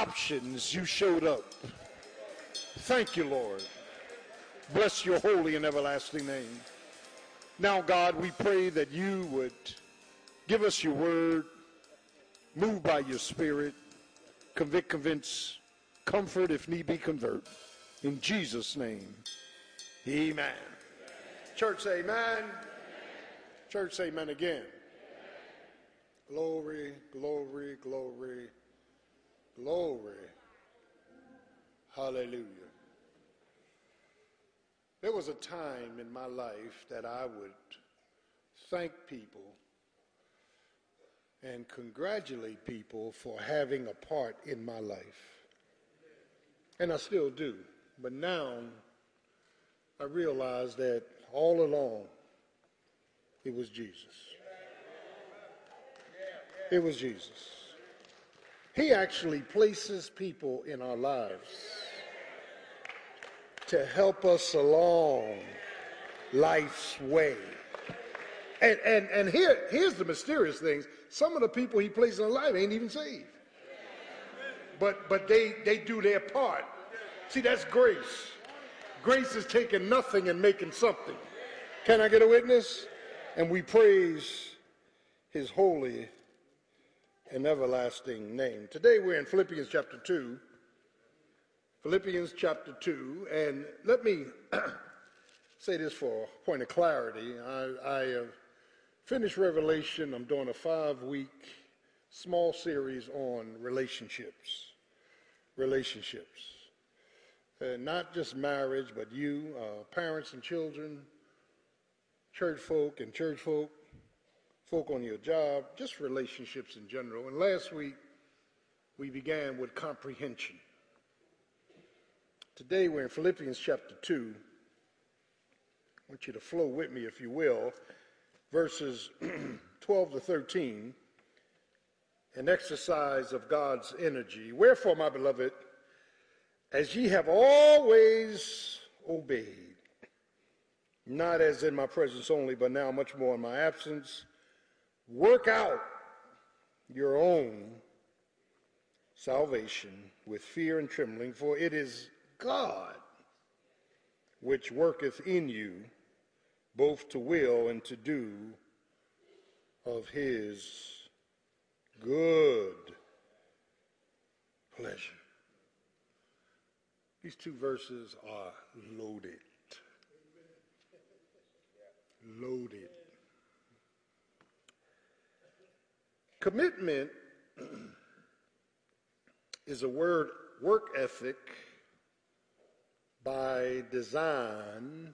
options, you showed up. Thank you, Lord. Bless your holy and everlasting name. Now, God, we pray that you would give us your word, move by your spirit, convict, convince, comfort, if need be, convert. In Jesus' name, amen. Church, say amen. Church, amen again. Glory, glory, glory, glory. Hallelujah. There was a time in my life that I would thank people and congratulate people for having a part in my life. And I still do. But now I realize that all along it was Jesus. It was Jesus. He actually places people in our lives to help us along life's way. And, and, and here, here's the mysterious things. Some of the people he places in our life ain't even saved. But, but they, they do their part. See, that's grace. Grace is taking nothing and making something. Can I get a witness? And we praise his holy and everlasting name. Today we're in Philippians chapter 2. Philippians chapter 2. And let me say this for a point of clarity. I, I have finished Revelation. I'm doing a five week small series on relationships. Relationships. Uh, not just marriage, but you, uh, parents and children, church folk and church folk, folk on your job, just relationships in general. And last week, we began with comprehension. Today we're in Philippians chapter 2. I want you to flow with me, if you will, verses 12 to 13, an exercise of God's energy. Wherefore, my beloved, as ye have always obeyed, not as in my presence only, but now much more in my absence, work out your own salvation with fear and trembling, for it is God which worketh in you both to will and to do of his good pleasure. These two verses are loaded. Loaded. Commitment is a word, work ethic by design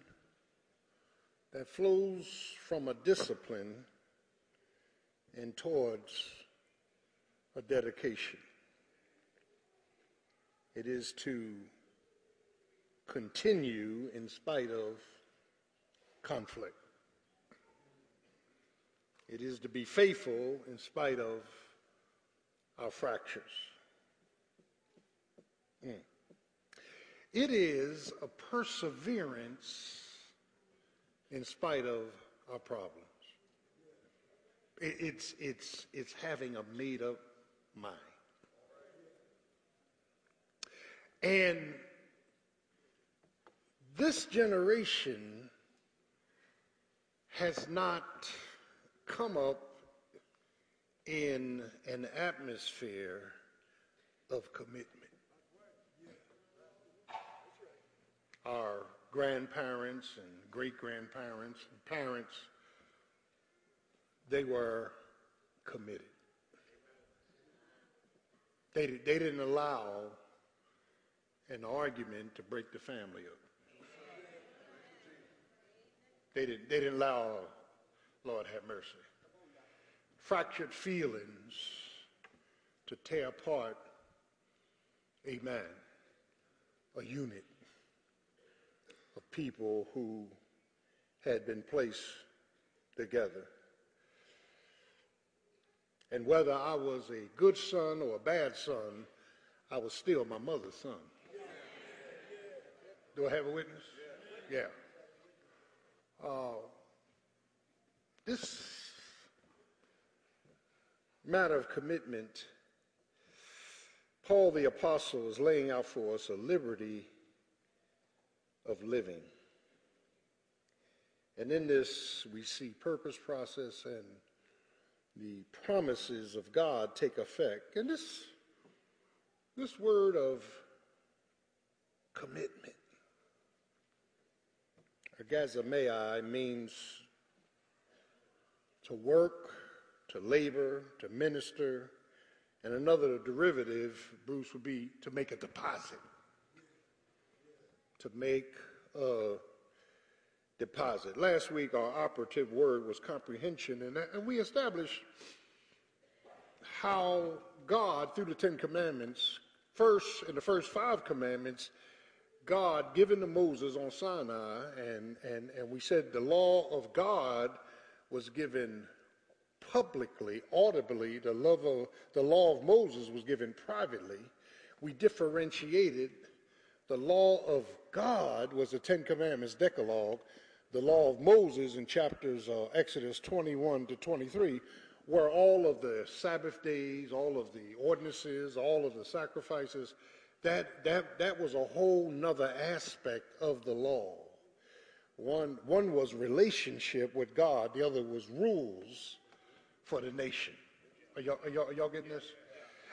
that flows from a discipline and towards a dedication. It is to continue in spite of conflict. It is to be faithful in spite of our fractures. Mm. It is a perseverance in spite of our problems. It's, it's, it's having a made up mind. And this generation has not come up in an atmosphere of commitment. Our grandparents and great grandparents and parents, they were committed. They, they didn't allow an argument to break the family up. They didn't, they didn't allow, Lord have mercy, fractured feelings to tear apart, amen, a unit of people who had been placed together. And whether I was a good son or a bad son, I was still my mother's son. Do I have a witness? Yeah. Uh, this matter of commitment Paul the Apostle is laying out for us a liberty of living. And in this, we see purpose, process, and the promises of God take effect. And this, this word of commitment, ergazomai, means to work, to labor, to minister, and another derivative, Bruce, would be to make a deposit. To make a deposit. Last week, our operative word was comprehension, and, and we established how God, through the Ten Commandments, first, in the first five commandments, God given to Moses on Sinai, and, and, and we said the law of God was given publicly, audibly. The, love of, the law of Moses was given privately. We differentiated the law of God was the Ten Commandments, Decalogue. The law of Moses in chapters uh, Exodus 21 to 23 were all of the Sabbath days, all of the ordinances, all of the sacrifices. That, that, that was a whole nother aspect of the law. One, one was relationship with God, the other was rules for the nation. Are y'all, are y'all, are y'all getting this?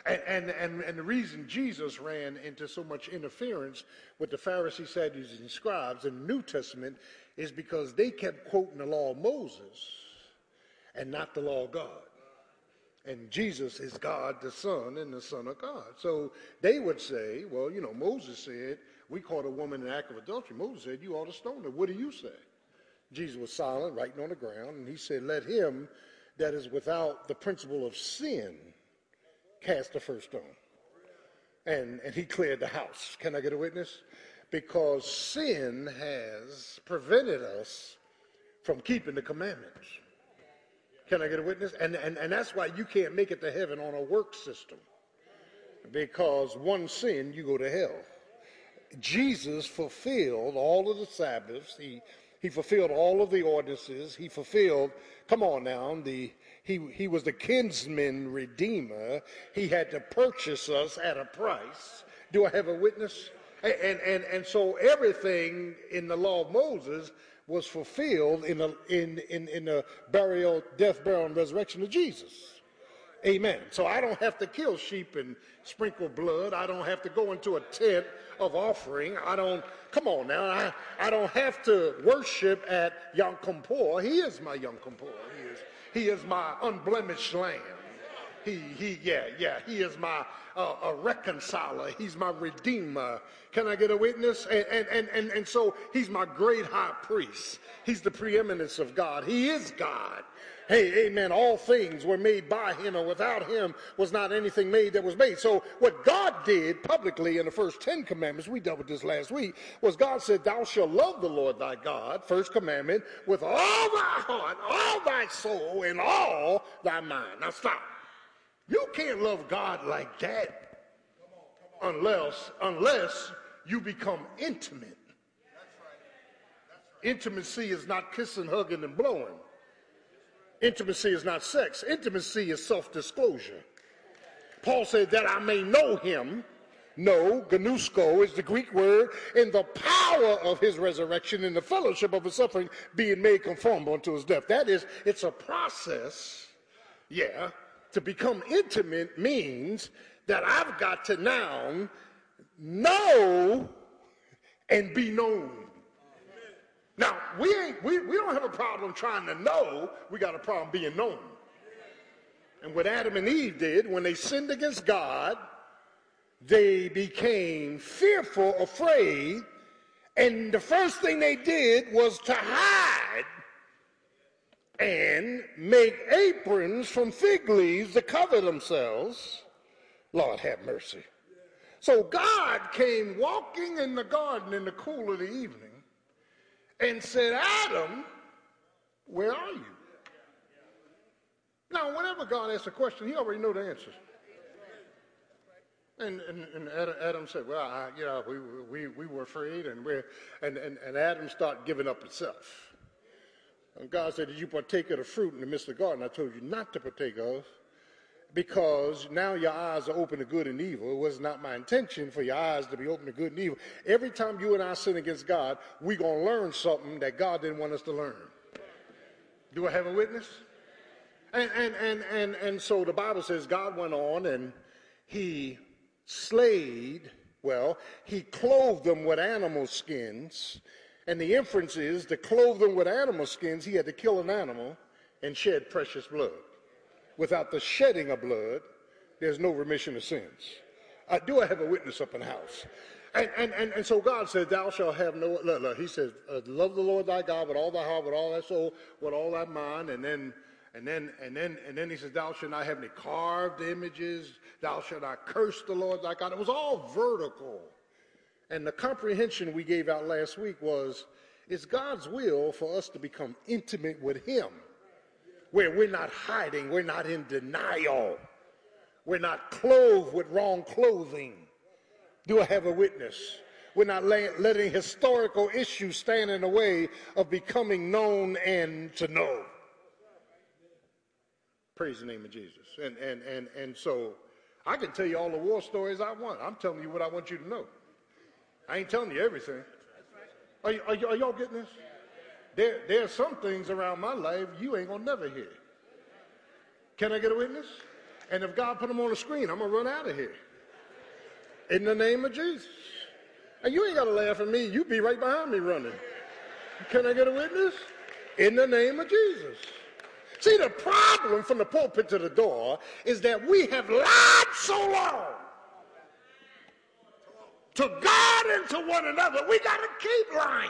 And, and, and, and, the reason Jesus ran into so much interference with the Pharisees, Sadducees, and scribes in the New Testament is because they kept quoting the law of Moses and not the law of God. And Jesus is God the Son and the Son of God. So they would say, well, you know, Moses said, we caught a woman in act of adultery. Moses said, you ought to stone her. What do you say? Jesus was silent, writing on the ground, and he said, let him that is without the principle of sin cast the first stone. And, and he cleared the house. Can I get a witness? Because sin has prevented us from keeping the commandments. Can I get a witness? And, and, and that's why you can't make it to heaven on a work system. Because one sin, you go to hell. Jesus fulfilled all of the Sabbaths. He, he fulfilled all of the ordinances. He fulfilled, come on now, the, he, he was the kinsman redeemer. He had to purchase us at a price. Do I have a witness? And, and, and, so everything in the law of Moses was fulfilled in the, in, in, in the burial, death, burial, and resurrection of Jesus. Amen. So I don't have to kill sheep and sprinkle blood. I don't have to go into a tent of offering. I don't, come on now, I, I don't have to worship at Yom Kippur. He is my Yom Kippur. He is, he is my unblemished lamb. He, he, yeah, yeah, he is my uh, a reconciler. He's my redeemer. Can I get a witness? And, and, and, and, and so he's my great high priest. He's the preeminence of God. He is God. Hey, amen. All things were made by him, and without him was not anything made that was made. So, what God did publicly in the first 10 commandments, we dealt with this last week, was God said, Thou shalt love the Lord thy God, first commandment, with all thy heart, all thy soul, and all thy mind. Now, stop. You can't love God like that unless, unless you become intimate. Intimacy is not kissing, hugging, and blowing. Intimacy is not sex. Intimacy is self-disclosure. Paul said that I may know him. No, gnosko is the Greek word in the power of his resurrection, in the fellowship of his suffering, being made conformable unto his death. That is, it's a process, yeah. To become intimate means that I've got to now know and be known. Now, we, ain't, we, we don't have a problem trying to know, we got a problem being known. And what Adam and Eve did when they sinned against God, they became fearful, afraid, and the first thing they did was to hide and make aprons from fig leaves to cover themselves. Lord have mercy. So God came walking in the garden in the cool of the evening and said, Adam, where are you? Now, whenever God asks a question, he already know the answer. And, and, and Adam, said, well, I, you know, we, we, we were afraid, and, we're, and, and, and Adam started giving up himself. And God said, did you partake of the fruit in the midst of the garden I told you not to partake of? because now your eyes are open to good and evil. It was not my intention for your eyes to be open to good and evil. Every time you and I sin against God, we're going to learn something that God didn't want us to learn. Do I have a witness? And, and, and, and, and so the Bible says God went on and he slayed, well, he clothed them with animal skins. And the inference is to clothe them with animal skins, he had to kill an animal and shed precious blood. Without the shedding of blood, there's no remission of sins. Uh, do I have a witness up in the house? And, and, and, and so God said, Thou shalt have no, He says, uh, Love the Lord thy God with all thy heart, with all thy soul, with all thy mind. And then, and then, and then, and then He says, Thou shalt not have any carved images. Thou shalt not curse the Lord thy God. It was all vertical. And the comprehension we gave out last week was it's God's will for us to become intimate with Him where we're not hiding, we're not in denial, we're not clothed with wrong clothing. Do I have a witness? We're not letting historical issues stand in the way of becoming known and to know. Praise the name of Jesus. And, and, and, and so I can tell you all the war stories I want. I'm telling you what I want you to know. I ain't telling you everything. Are, are, are y'all getting this? There, there are some things around my life you ain't gonna never hear. Can I get a witness? And if God put them on the screen, I'm gonna run out of here. In the name of Jesus. And you ain't gotta laugh at me, you be right behind me running. Can I get a witness? In the name of Jesus. See, the problem from the pulpit to the door is that we have lied so long to God and to one another. We got to keep lying.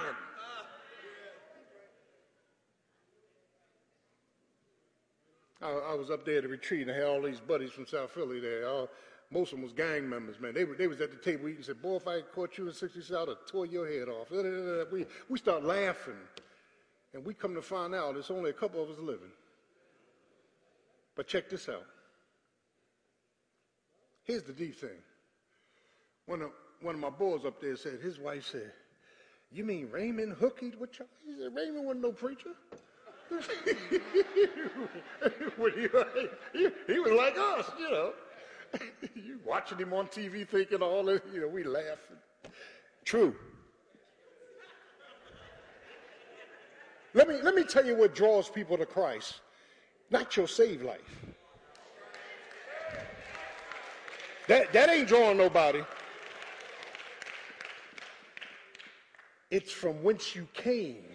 I, I, was up there at the retreat and I had all these buddies from South Philly there. All, most of them was gang members, man. They, were, they was at the table eating and said, boy, if I caught you in 60 I'd have tore your head off. We, we start laughing. And we come to find out it's only a couple of us living. But check this out. Here's the deep thing. One of, one of my boys up there said, his wife said, you mean Raymond hooked with you? He said, Raymond wasn't no preacher. he, he, was like us, you know. you watching him on TV thinking all this, you know, we laughing. True. Let me, let me tell you what draws people to Christ. Not your saved life. That, that ain't drawing nobody. It's from whence you came.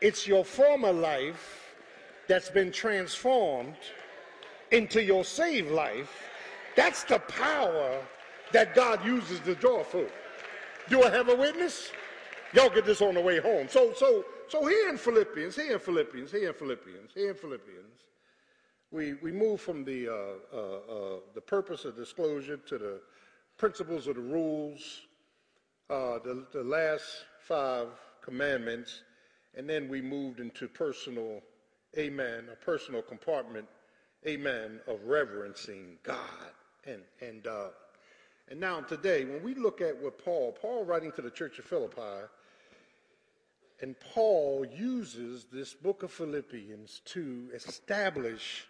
It's your former life that's been transformed into your saved life. That's the power that God uses to draw folk. Do I have a witness? Y'all get this on the way home. So, so, so here in Philippians, here in Philippians, here in Philippians, here in Philippians, we, we move from the, uh, uh, uh, the purpose of disclosure to the principles of the rules, uh, the, the last five commandments, and then we moved into personal, amen, a personal compartment, amen, of reverencing God. And, and, uh, and now today, when we look at what Paul, Paul writing to the church of Philippi, and Paul uses this book of Philippians to establish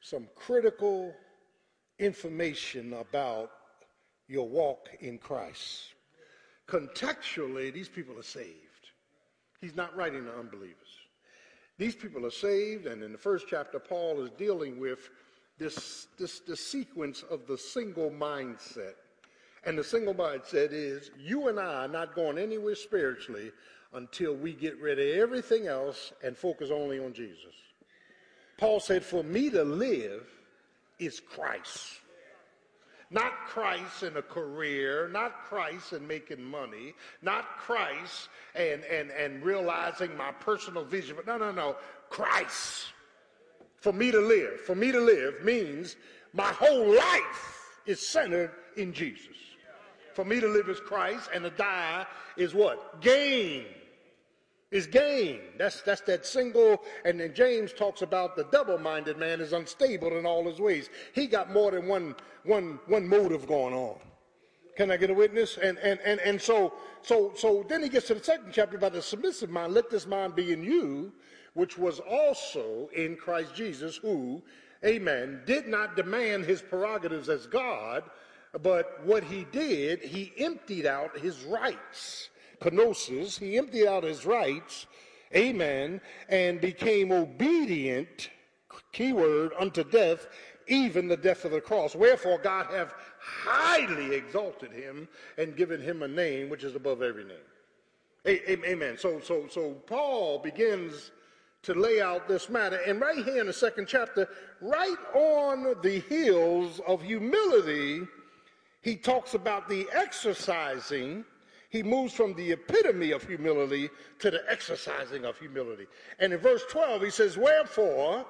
some critical information about your walk in Christ. Contextually, these people are saved. He's not writing to unbelievers. These people are saved, and in the first chapter, Paul is dealing with this, this, this sequence of the single mindset. And the single mindset is you and I are not going anywhere spiritually until we get rid of everything else and focus only on Jesus. Paul said, For me to live is Christ. Not Christ in a career, not Christ in making money, not Christ and, and, and realizing my personal vision. But no, no, no. Christ. For me to live. For me to live means my whole life is centered in Jesus. For me to live is Christ and to die is what? Gain is gain. That's, that's that single, and then James talks about the double-minded man is unstable in all his ways. He got more than one, one, one motive going on. Can I get a witness? And, and, and, and so, so, so then he gets to the second chapter about the submissive mind. Let this mind be in you, which was also in Christ Jesus, who, amen, did not demand his prerogatives as God, but what he did, he emptied out his rights. Kenosis, he emptied out his rights, amen, and became obedient, keyword, unto death, even the death of the cross. Wherefore God hath highly exalted him and given him a name which is above every name. Amen. So, so, so Paul begins to lay out this matter. And right here in the second chapter, right on the heels of humility, he talks about the exercising. He moves from the epitome of humility to the exercising of humility. And in verse 12, he says, Wherefore,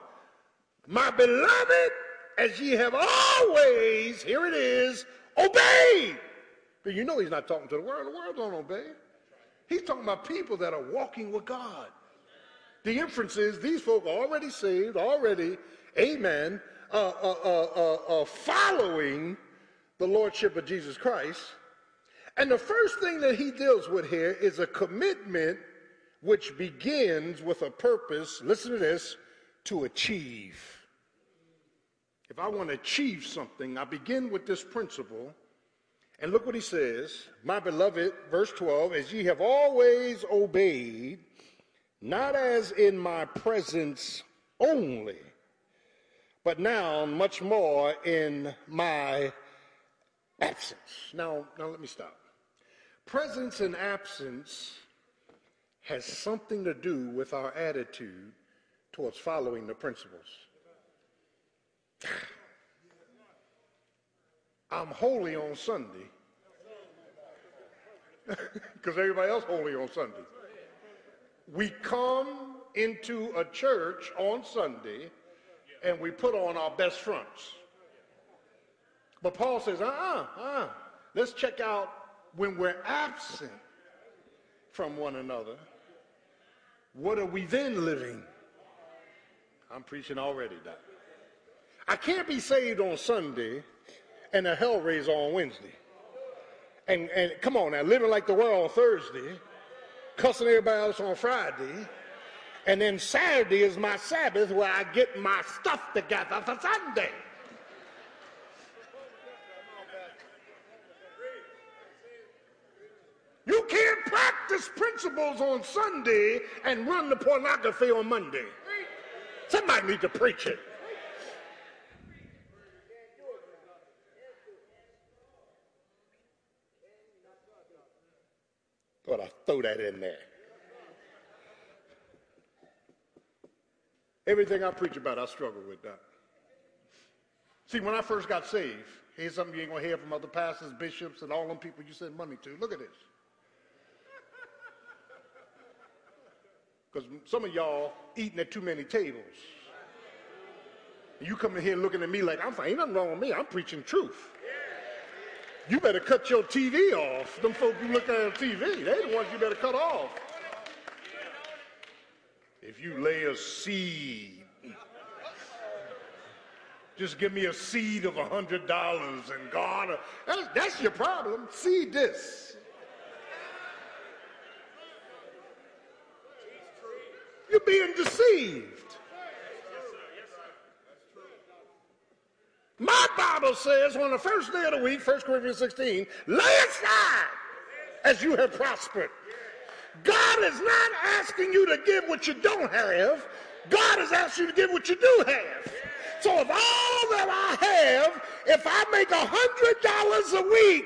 my beloved, as ye have always, here it is, obeyed. But you know he's not talking to the world. The world don't obey. He's talking about people that are walking with God. The inference is these folk are already saved, already, amen, uh, uh, uh, uh, following the Lordship of Jesus Christ. And the first thing that he deals with here is a commitment which begins with a purpose, listen to this, to achieve. If I want to achieve something, I begin with this principle. And look what he says, my beloved, verse 12, as ye have always obeyed, not as in my presence only, but now much more in my absence. Now, now let me stop. Presence and absence has something to do with our attitude towards following the principles. I'm holy on Sunday because everybody else holy on Sunday we come into a church on Sunday and we put on our best fronts. But Paul says, uh uh-uh, uh, let's check out when we're absent from one another. What are we then living? I'm preaching already, Doc. I can't be saved on Sunday and a hellraiser on Wednesday. And, and come on now, living like the world on Thursday cussing everybody else on Friday. And then Saturday is my Sabbath where I get my stuff together for Sunday. You can't practice principles on Sunday and run the pornography on Monday. Somebody need to preach it. Thought I'd throw that in there. Everything I preach about, I struggle with that. See, when I first got saved, here's something you ain't gonna hear from other pastors, bishops, and all them people you send money to. Look at this. Because some of y'all eating at too many tables. You come in here looking at me like I'm fine. Ain't nothing wrong with me. I'm preaching truth you better cut your TV off. Them folks you look at on TV, they the ones you better cut off. If you lay a seed, just give me a seed of a hundred dollars and God, that's, that's your problem. Seed this. Being deceived. My Bible says on the first day of the week, 1 Corinthians 16, lay aside as you have prospered. God is not asking you to give what you don't have. God is asking you to give what you do have. So if all that I have, if I make a hundred dollars a week,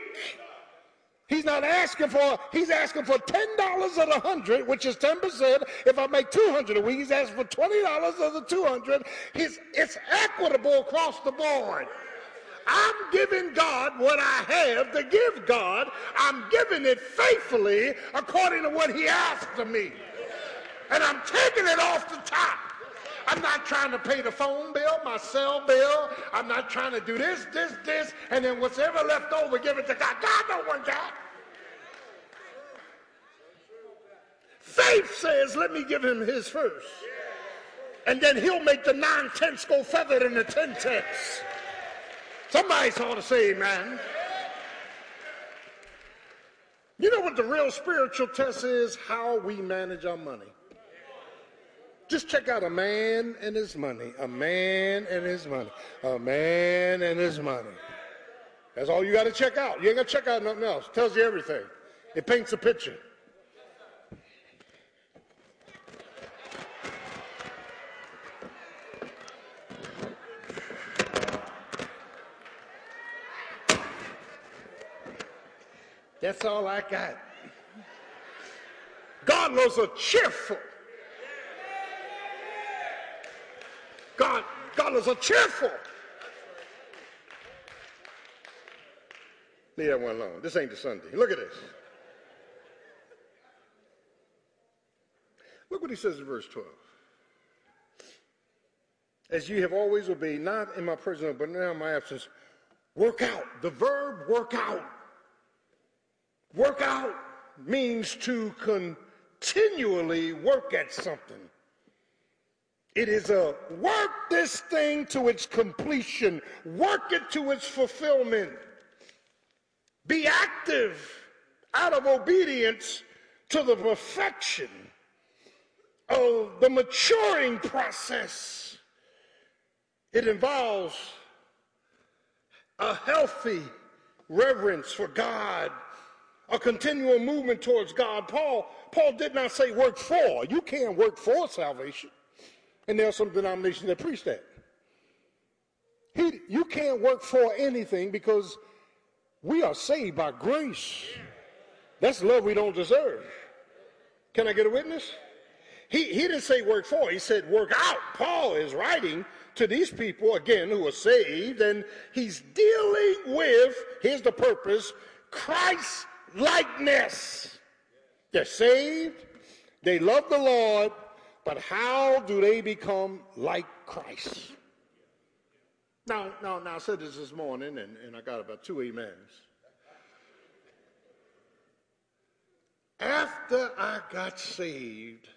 He's not asking for, he's asking for $10 of the 100, which is 10%. If I make 200 a week, he's asking for $20 of the 200. He's, it's equitable across the board. I'm giving God what I have to give God. I'm giving it faithfully according to what he asked of me. And I'm taking it off the top. I'm not trying to pay the phone bill, my cell bill. I'm not trying to do this, this, this, and then whatever left over, give it to God. God don't want that. Faith says, let me give him his first. And then he'll make the nine tenths go further than the ten tenths. Somebody ought to say amen. You know what the real spiritual test is? How we manage our money. Just check out a man and his money, a man and his money, a man and his money. That's all you got to check out. You ain't got to check out nothing else. It tells you everything. It paints a picture. That's all I got. God loves a cheerful. God, God loves a cheerful. Leave that one alone. This ain't the Sunday. Look at this. Look what he says in verse 12. As you have always obeyed, not in my presence, but now in my absence, work out. The verb work out Work out means to continually work at something. It is a work this thing to its completion, work it to its fulfillment. Be active out of obedience to the perfection of the maturing process. It involves a healthy reverence for God a continual movement towards God. Paul, Paul did not say work for. You can't work for salvation. And there are some denominations that preach that. He, you can't work for anything because we are saved by grace. That's love we don't deserve. Can I get a witness? He, he didn't say work for, he said work out. Paul is writing to these people, again, who are saved, and he's dealing with, here's the purpose, Christ likeness. They're saved, they love the Lord, but how do they become like Christ? Now, now, now, I said this this morning, and, and I got about two amens. After I got saved,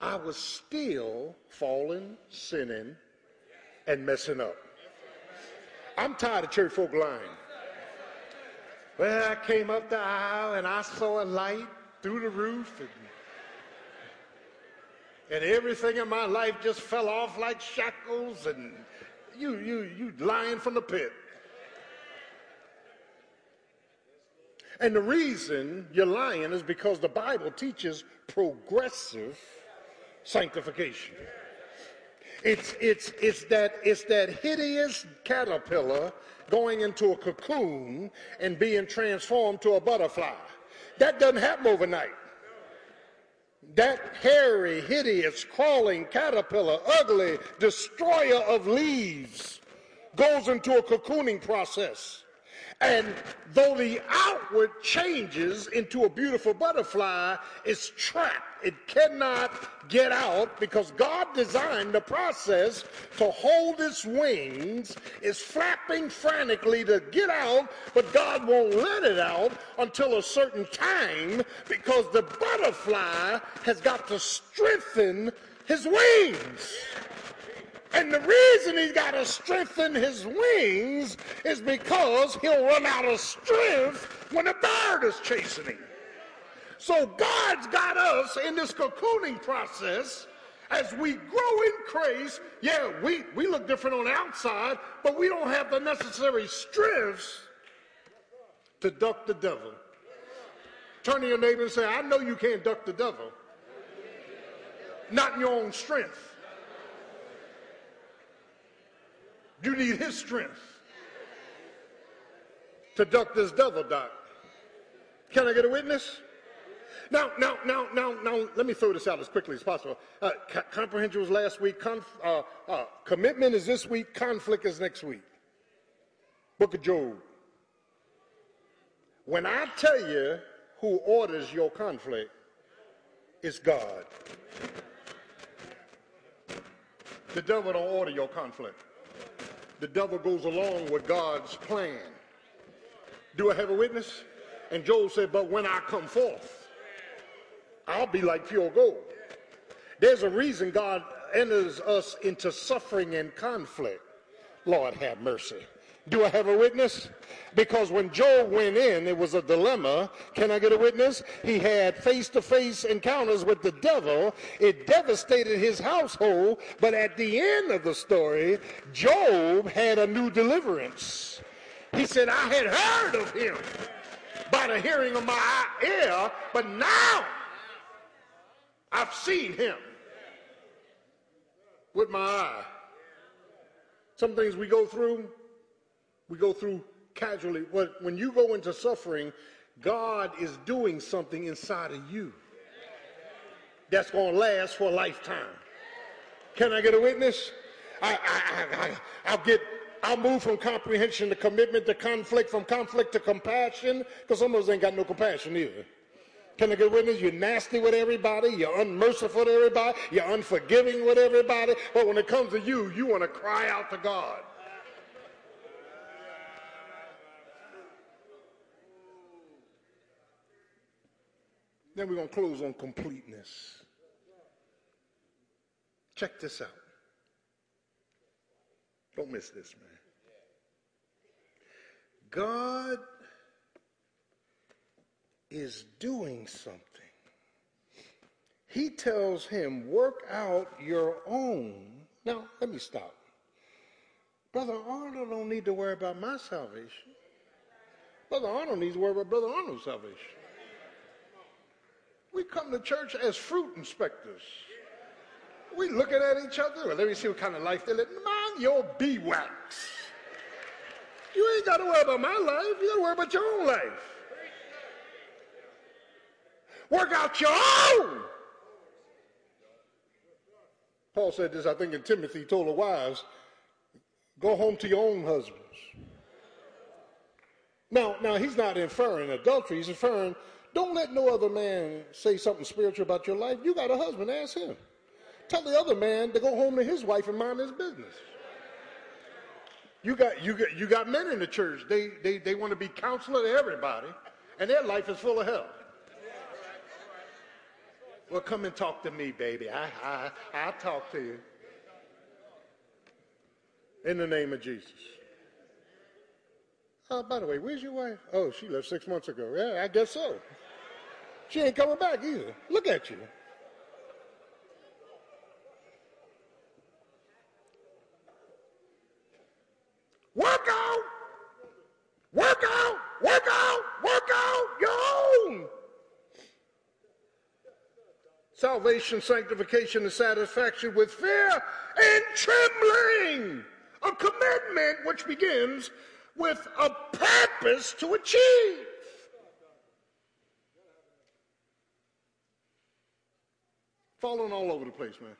I was still falling, sinning, and messing up. I'm tired of church folk lying. Well, I came up the aisle and I saw a light through the roof and, and everything in my life just fell off like shackles and you, you, you lying from the pit. And the reason you're lying is because the Bible teaches progressive sanctification. It's, it's, it's, that, it's that hideous caterpillar going into a cocoon and being transformed to a butterfly. That doesn't happen overnight. That hairy, hideous, crawling caterpillar, ugly, destroyer of leaves, goes into a cocooning process. And though the outward changes into a beautiful butterfly, it's trapped. It cannot get out because God designed the process to hold its wings. It's flapping frantically to get out, but God won't let it out until a certain time because the butterfly has got to strengthen his wings. And the reason he's got to strengthen his wings is because he'll run out of strength when a bird is chasing him. So God's got us in this cocooning process as we grow in grace. Yeah, we, we look different on the outside, but we don't have the necessary strengths to duck the devil. Turn to your neighbor and say, I know you can't duck the devil. Not in your own strength. You need his strength to duck this devil, Doc. Can I get a witness? Now, now, now, now, now, let me throw this out as quickly as possible. Uh, co- comprehension was last week. Conf- uh, uh, commitment is this week. Conflict is next week. Book of Job. When I tell you who orders your conflict, it's God. The devil don't order your conflict the devil goes along with God's plan. Do I have a witness? And Job said, But when I come forth, I'll be like pure gold. There's a reason God enters us into suffering and conflict. Lord have mercy. Do I have a witness? Because when Job went in, it was a dilemma. Can I get a witness? He had face to face encounters with the devil. It devastated his household. But at the end of the story, Job had a new deliverance. He said, I had heard of him by the hearing of my ear, but now I've seen him with my eye. Some things we go through, we go through casually. When you go into suffering, God is doing something inside of you that's going to last for a lifetime. Can I get a witness? I, I, I, I'll get I'll move from comprehension to commitment to conflict, from conflict to compassion, because some of us ain't got no compassion either. Can I get a witness? You're nasty with everybody. You're unmerciful to everybody. You're unforgiving with everybody. But when it comes to you, you want to cry out to God. Then we're going to close on completeness. Check this out. Don't miss this, man. God is doing something. He tells him, work out your own. Now, let me stop. Brother Arnold don't need to worry about my salvation. Brother Arnold needs to worry about Brother Arnold's salvation. We come to church as fruit inspectors. We looking at each other. Well, let me see what kind of life they live. Mind your bee wax. You ain't got to worry about my life. You got to worry about your own life. Work out your own. Paul said this, I think, in Timothy. He told the wives, go home to your own husbands. Now, now he's not inferring adultery. He's inferring don't let no other man say something spiritual about your life. You got a husband, ask him. Tell the other man to go home to his wife and mind his business. You got, you got, you got men in the church. They, they, they want to be counselor to everybody, and their life is full of hell. Well, come and talk to me, baby. I, I, I'll talk to you. In the name of Jesus. Oh, by the way, where's your wife? Oh, she left six months ago. Yeah, I guess so. She ain't coming back either. Look at you. Work out. Work out. Work out. Work out your own. Salvation, sanctification, and satisfaction with fear and trembling. A commitment which begins with a purpose to achieve. Falling all over the place, man.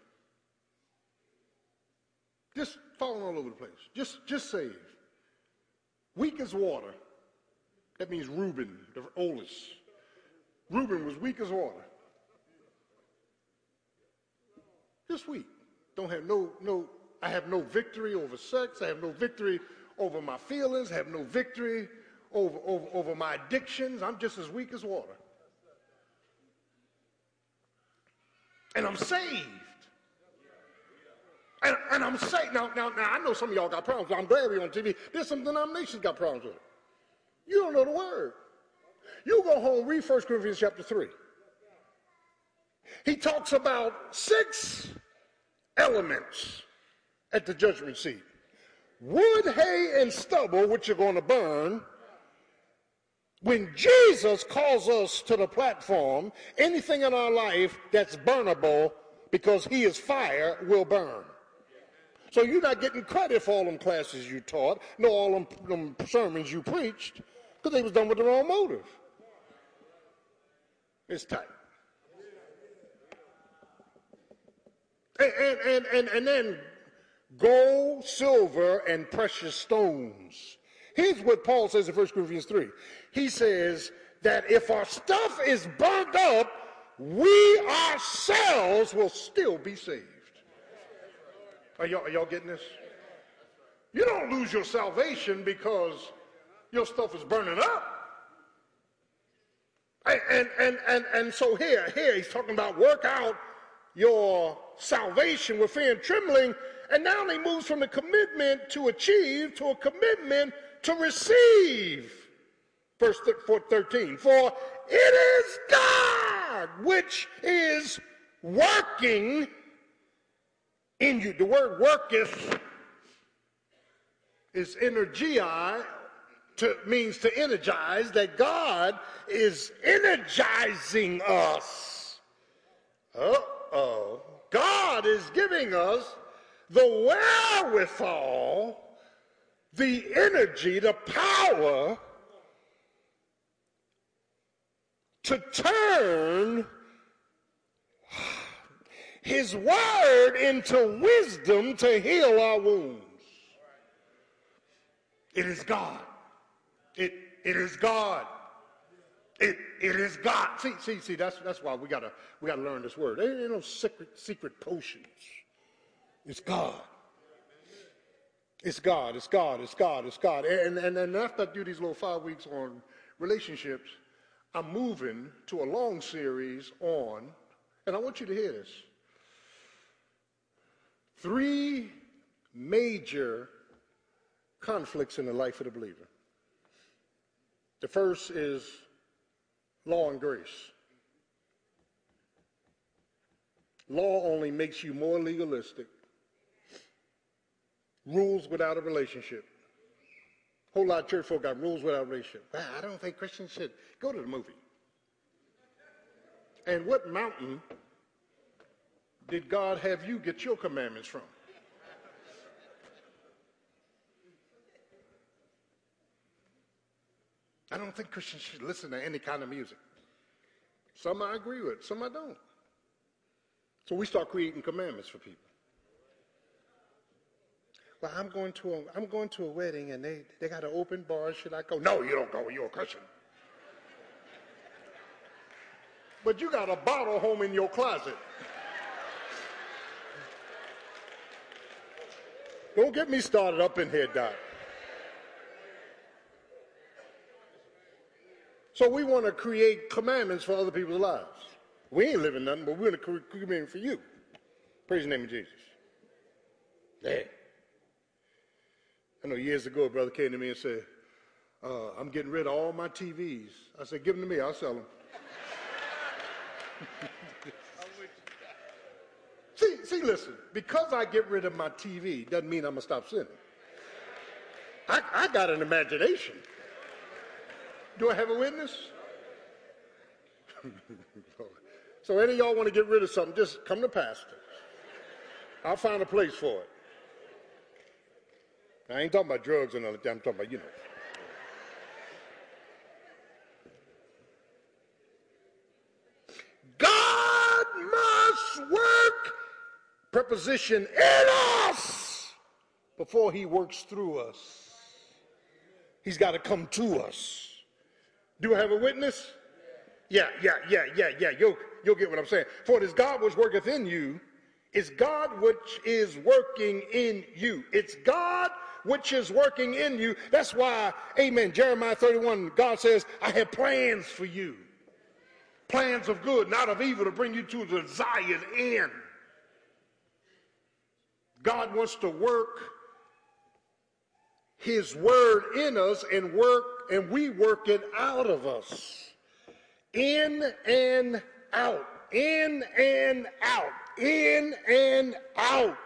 Just falling all over the place. Just, just saved. Weak as water. That means Reuben, the oldest. Reuben was weak as water. Just weak. Don't have no, no, I have no victory over sex. I have no victory over my feelings. I have no victory over, over, over my addictions. I'm just as weak as water. And I'm saved. And, and I'm saved. Now, now, now, I know some of y'all got problems. I'm glad we're on TV. There's some denominations got problems with it. You don't know the word. You go home, read 1 Corinthians chapter 3. He talks about six elements at the judgment seat wood, hay, and stubble, which you're going to burn, when Jesus calls us to the platform, anything in our life that's burnable because he is fire will burn. So you're not getting credit for all them classes you taught, nor all them, them sermons you preached, because they was done with the wrong motive. It's tight. And, and, and, and, and then gold, silver, and precious stones. Here's what Paul says in 1 Corinthians 3 he says that if our stuff is burnt up, we ourselves will still be saved. Are y'all, are y'all getting this? You don't lose your salvation because your stuff is burning up. And, and, and, and, and so here, here he's talking about work out your salvation with fear and trembling. And now he moves from the commitment to achieve to a commitment to receive. Verse 13. For it is God which is working in you. The word worketh is energia, to, means to energize, that God is energizing us. Uh-oh. God is giving us the wherewithal, the energy, the power to turn his word into wisdom to heal our wounds. It is God. It, it is God. It, it is God. See, see, see, that's, that's why we gotta, we gotta learn this word. There ain't no secret, secret potions. It's God. It's God, it's God, it's God, it's God. And, and, and after I do these little five weeks on relationships, I'm moving to a long series on, and I want you to hear this three major conflicts in the life of the believer. The first is law and grace. Law only makes you more legalistic. Rules without a relationship. Whole lot of church folk got rules without a relationship. I don't think Christians should go to the movie. And what mountain did God have you get your commandments from? I don't think Christians should listen to any kind of music. Some I agree with, some I don't. So we start creating commandments for people. Well, I'm going to a, I'm going to a wedding and they, they got an open bar. Should I go? No, you don't go. You're a Christian. but you got a bottle home in your closet. Don't get me started up in here, Doc. So we want to create commandments for other people's lives. We ain't living nothing, but we're going to create commandments for you. Praise the name of Jesus. Yeah. I know years ago a brother came to me and said, uh, I'm getting rid of all my TVs. I said, give them to me, I'll sell them. see, see, listen, because I get rid of my TV doesn't mean I'm going to stop sinning. I, I got an imagination. Do I have a witness? so any of y'all want to get rid of something, just come to pastor. I'll find a place for it. I ain't talking about drugs all that. I'm talking about, you know. God must work, preposition, in us before he works through us. He's got to come to us. Do I have a witness? Yeah, yeah, yeah, yeah, yeah. You'll, you'll get what I'm saying. For it is God which worketh in you. It's God which is working in you. It's God which is working in you. That's why, amen, Jeremiah 31, God says, I have plans for you. Plans of good, not of evil, to bring you to the desired end. God wants to work his word in us and work, and we work it out of us. In and out. In and out. In and out.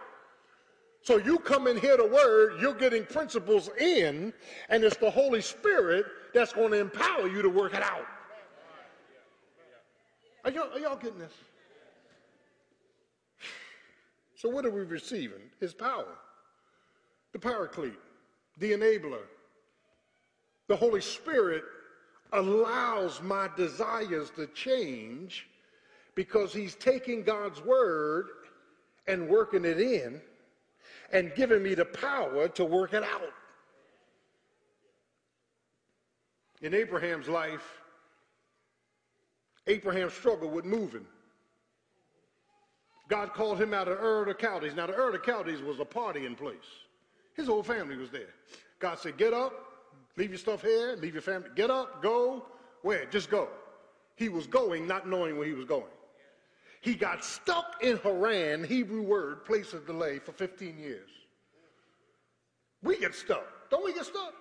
So you come and hear the word, you're getting principles in, and it's the Holy Spirit that's going to empower you to work it out. Are y'all, are y'all getting this? So what are we receiving? His power. The paraclete, the enabler. The Holy Spirit allows my desires to change because he's taking God's word and working it in and given me the power to work it out. In Abraham's life, Abraham struggled with moving. God called him out of Ur of the Chaldees. Now, the Ur of the Chaldees was a partying place. His whole family was there. God said, Get up, leave your stuff here, leave your family. Get up, go. Where? Just go. He was going, not knowing where he was going. He got stuck in Haran, Hebrew word, place of delay, for 15 years. We get stuck. Don't we get stuck?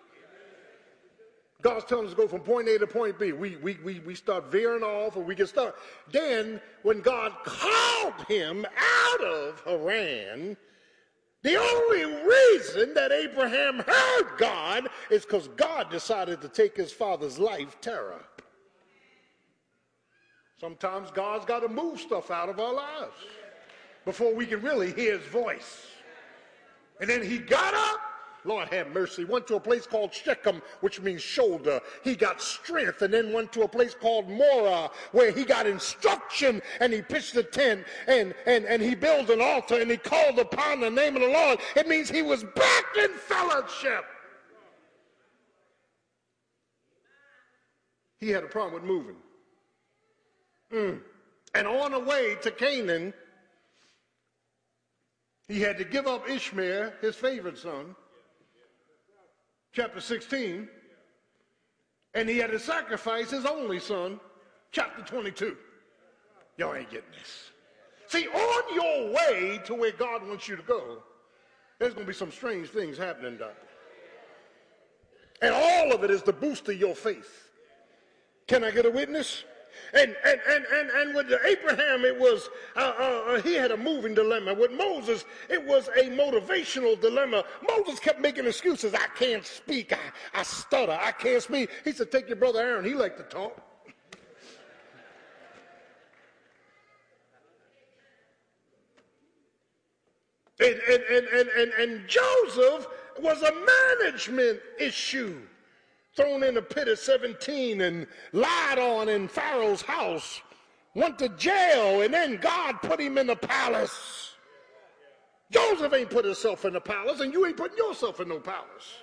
God's telling us to go from point A to point B. We, we, we, we start veering off or we get stuck. Then, when God called him out of Haran, the only reason that Abraham heard God is because God decided to take his father's life, Terah. Sometimes God's got to move stuff out of our lives before we can really hear his voice. And then he got up Lord have mercy. Went to a place called Shechem, which means shoulder. He got strength and then went to a place called Moreh, where he got instruction and he pitched a tent and, and, and he built an altar and he called upon the name of the Lord. It means he was back in fellowship. He had a problem with moving. Mm. And on the way to Canaan, he had to give up Ishmael, his favorite son, chapter 16, and he had to sacrifice his only son, chapter 22. Y'all ain't getting this. See, on your way to where God wants you to go, there's going to be some strange things happening, Doc. And all of it is to boost your faith. Can I get a witness? And, and, and, and, and with Abraham, it was, uh, uh, uh, he had a moving dilemma. With Moses, it was a motivational dilemma. Moses kept making excuses. I can't speak. I, I stutter. I can't speak. He said, take your brother Aaron. He liked to talk. And, and, and, and, and, and Joseph was a management issue thrown in a pit at 17 and lied on in Pharaoh's house, went to jail, and then God put him in the palace. Joseph ain't put himself in the palace, and you ain't putting yourself in no palace.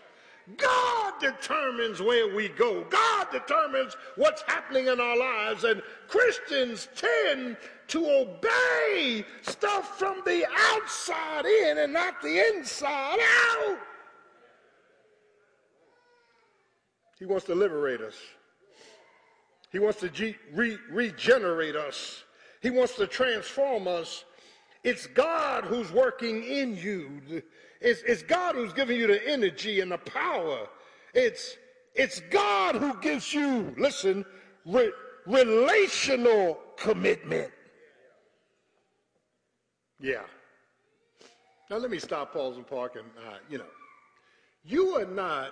God determines where we go. God determines what's happening in our lives. And Christians tend to obey stuff from the outside in and not the inside out. He wants to liberate us. He wants to re- regenerate us. He wants to transform us. It's God who's working in you. It's, it's God who's giving you the energy and the power. It's, it's God who gives you, listen, re- relational commitment. Yeah. Now let me stop, pause, and park, and uh, you know, you are not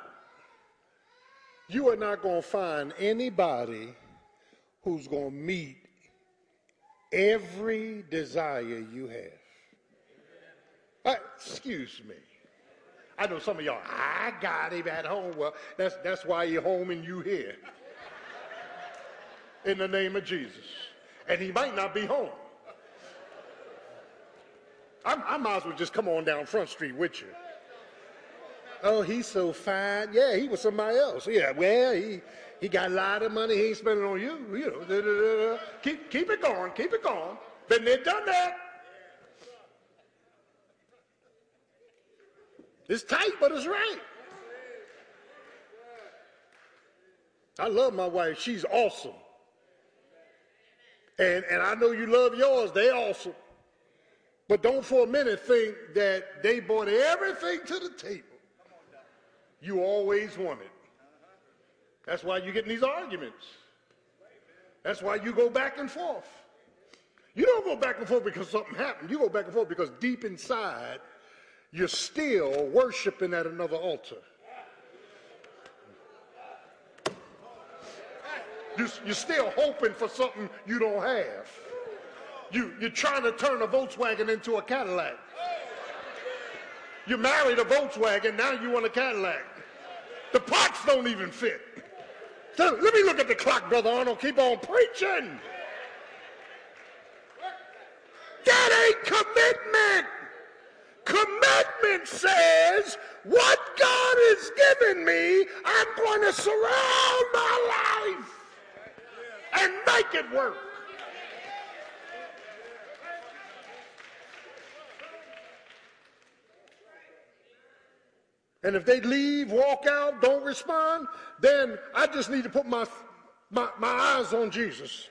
you are not going to find anybody who's going to meet every desire you have. Uh, excuse me. I know some of y'all, I got him at home. Well, that's, that's why you're home and you here. In the name of Jesus. And he might not be home. I, I might as well just come on down Front Street with you. Oh, he's so fine. Yeah, he was somebody else. Yeah, well, he he got a lot of money. He ain't spending on you. You know, da, da, da, keep keep it going. Keep it going. Been there, done that. It's tight, but it's right. I love my wife. She's awesome. And, and I know you love yours. They awesome. But don't for a minute think that they brought everything to the table you always wanted. That's why you get in these arguments. That's why you go back and forth. You don't go back and forth because something happened. You go back and forth because deep inside, you're still worshiping at another altar. You're still hoping for something you don't have. You, you're trying to turn a Volkswagen into a Cadillac. You married a Volkswagen, now you want a Cadillac. The parts don't even fit. So let me look at the clock, Brother Arnold. Keep on preaching. That ain't commitment. Commitment says, what God has given me, I'm going to surround my life and make it work. And if they leave, walk out, don't respond, then I just need to put my, my, my eyes on Jesus.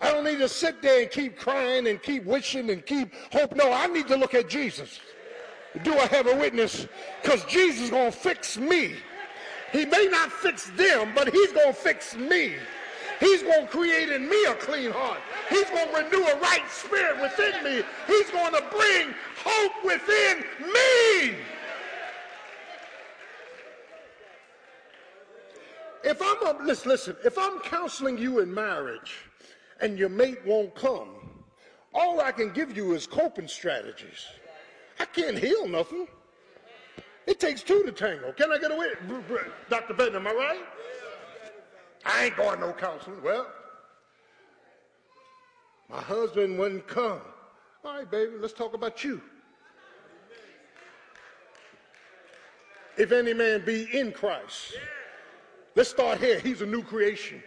I don't need to sit there and keep crying and keep wishing and keep hope. No, I need to look at Jesus. Do I have a witness? Because Jesus is going to fix me. He may not fix them, but he's going to fix me. He's going to create in me a clean heart. He's going to renew a right spirit within me. He's going to bring hope within me. If I'm a, listen, listen, if I'm counseling you in marriage and your mate won't come, all I can give you is coping strategies. I can't heal nothing. It takes two to tango. Can I get away? Dr. Benton, am I right? I ain't going no counseling. Well, my husband wouldn't come. All right, baby, let's talk about you. If any man be in Christ, let's start here. He's a new creation.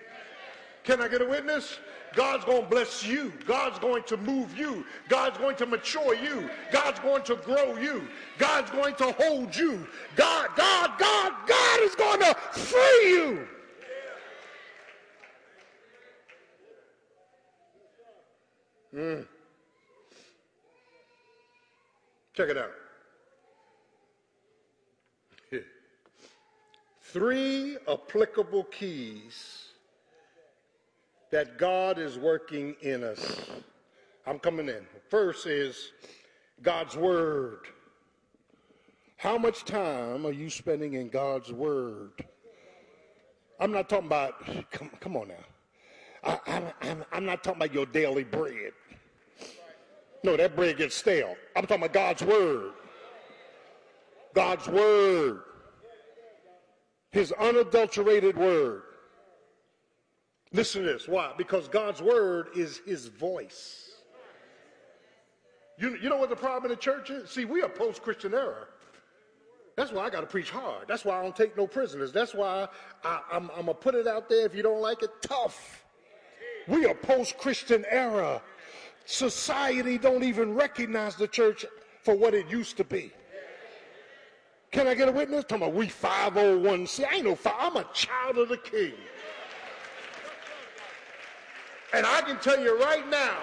Can I get a witness? God's going to bless you. God's going to move you. God's going to mature you. God's going to grow you. God's going to hold you. God, God, God, God is going to free you. Mm. Check it out. Three applicable keys that God is working in us. I'm coming in. First is God's Word. How much time are you spending in God's Word? I'm not talking about, come, come on now. I, I'm, I'm, I'm not talking about your daily bread. No, that bread gets stale. I'm talking about God's Word. God's Word. His unadulterated Word. Listen to this. Why? Because God's word is his voice. You, you know what the problem in the church is? See, we are post Christian era. That's why I got to preach hard. That's why I don't take no prisoners. That's why I, am going to put it out there. If you don't like it, tough. We are post Christian era. Society don't even recognize the church for what it used to be. Can I get a witness? Talking about we 501c. I ain't no five. I'm a child of the king. And I can tell you right now,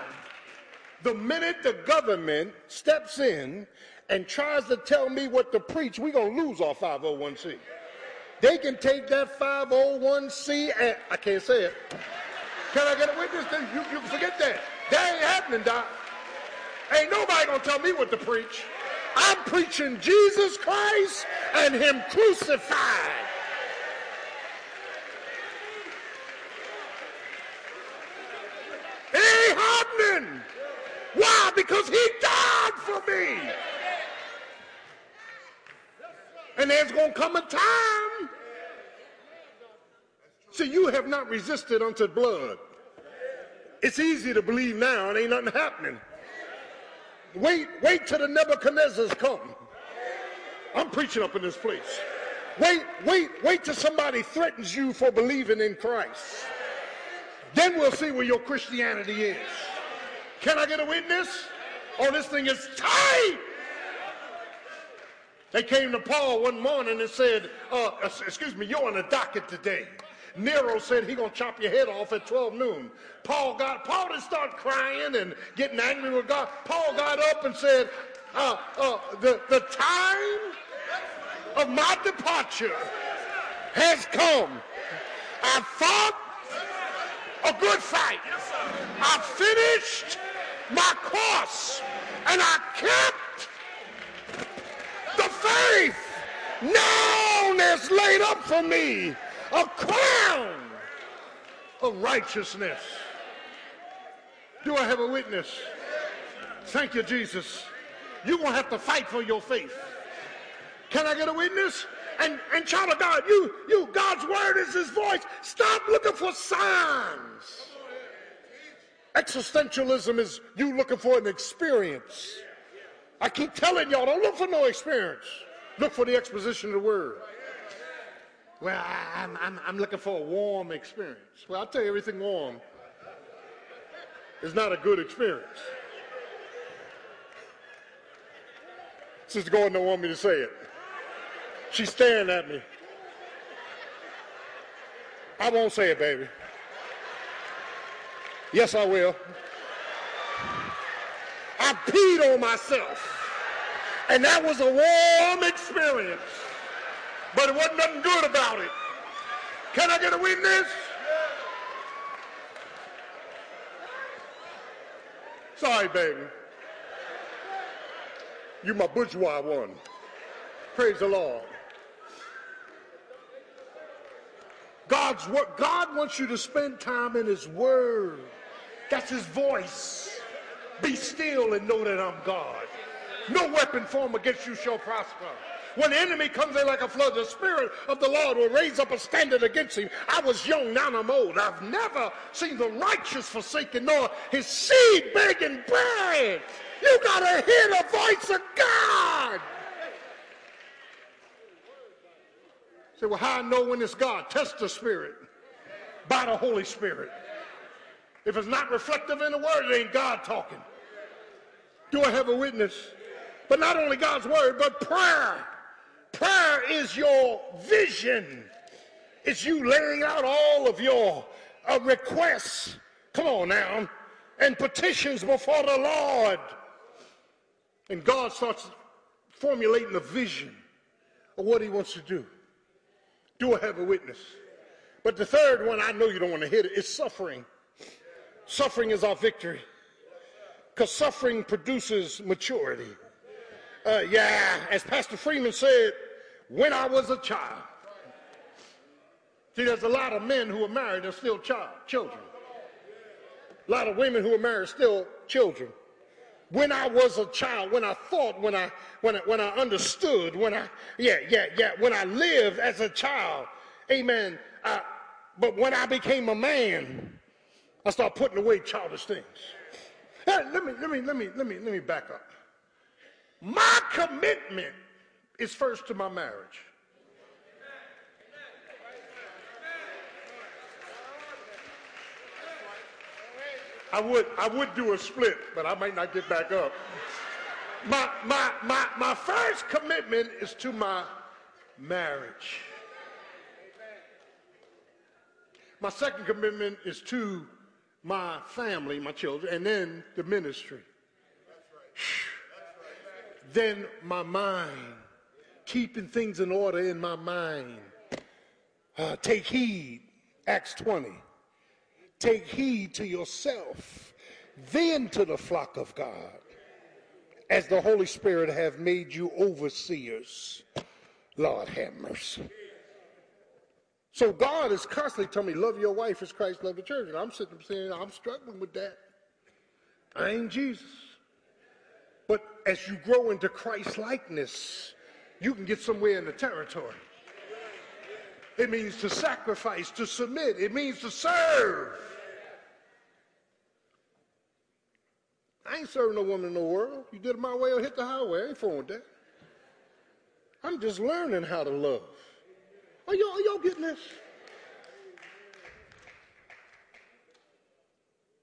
the minute the government steps in and tries to tell me what to preach, we're going to lose our 501c. They can take that 501c and I can't say it. Can I get a witness? You, you forget that. That ain't happening, Doc. Ain't nobody gonna tell me what to preach. I'm preaching Jesus Christ and Him crucified. happening. Why? Because he died for me. And there's going to come a time. See, you have not resisted unto blood. It's easy to believe now and ain't nothing happening. Wait, wait till the Nebuchadnezzar's come. I'm preaching up in this place. Wait, wait, wait till somebody threatens you for believing in Christ. Then we'll see where your Christianity is. Can I get a witness? Oh, this thing is tight. They came to Paul one morning and said, uh, excuse me, you're on the docket today. Nero said he gonna chop your head off at 12 noon. Paul got Paul didn't start crying and getting angry with God. Paul got up and said, uh, uh, the, the time of my departure has come. I fought a good fight. I finished my course and I kept the faith. Now there's laid up for me a crown of righteousness. Do I have a witness? Thank you, Jesus. You're going to have to fight for your faith. Can I get a witness? And, and child of God, you, you, God's word is his voice. Stop looking for signs. Existentialism is you looking for an experience. I keep telling y'all, don't look for no experience. Look for the exposition of the word. Well, I, am I'm, I'm looking for a warm experience. Well, I'll tell you, everything warm is not a good experience. Sister Gordon don't want me to say it. She's staring at me. I won't say it, baby. Yes, I will. I peed on myself. And that was a warm experience. But it wasn't nothing good about it. Can I get a witness? Sorry, baby. You my bourgeois one. Praise the Lord. God's work. God wants you to spend time in His Word. That's His voice. Be still and know that I'm God. No weapon formed against you shall prosper. When the enemy comes in like a flood, the Spirit of the Lord will raise up a standard against him. I was young, now I'm old. I've never seen the righteous forsaken, nor his seed begging bread. You got to hear the voice of God. Say, well, how I know when it's God? Test the Spirit by the Holy Spirit. If it's not reflective in the Word, it ain't God talking. Do I have a witness? But not only God's Word, but prayer. Prayer is your vision. It's you laying out all of your uh, requests. Come on now. And petitions before the Lord. And God starts formulating a vision of what he wants to do. Do I have a witness? But the third one, I know you don't want to hit it, is suffering. Suffering is our victory. Because suffering produces maturity. Uh, yeah, as Pastor Freeman said, when I was a child. See, there's a lot of men who are married are still child, children. A lot of women who are married still children. When I was a child, when I thought, when I when I, when I understood, when I yeah yeah yeah, when I lived as a child, Amen. Uh, but when I became a man, I started putting away childish things. Hey, let me let me let me let me let me back up. My commitment is first to my marriage. I would, I would do a split, but I might not get back up. My, my, my, my first commitment is to my marriage. My second commitment is to my family, my children, and then the ministry. Then my mind keeping things in order in my mind. Uh, take heed, Acts 20. Take heed to yourself, then to the flock of God, as the Holy Spirit have made you overseers. Lord have mercy. So God is constantly telling me, love your wife as Christ loved the church. And I'm sitting there saying, I'm struggling with that. I ain't Jesus. But as you grow into Christ likeness, you can get somewhere in the territory. It means to sacrifice, to submit. It means to serve. I ain't serving no woman in the world. You did it my way or hit the highway. I ain't fooling with that. I'm just learning how to love. Are y'all, are y'all getting this?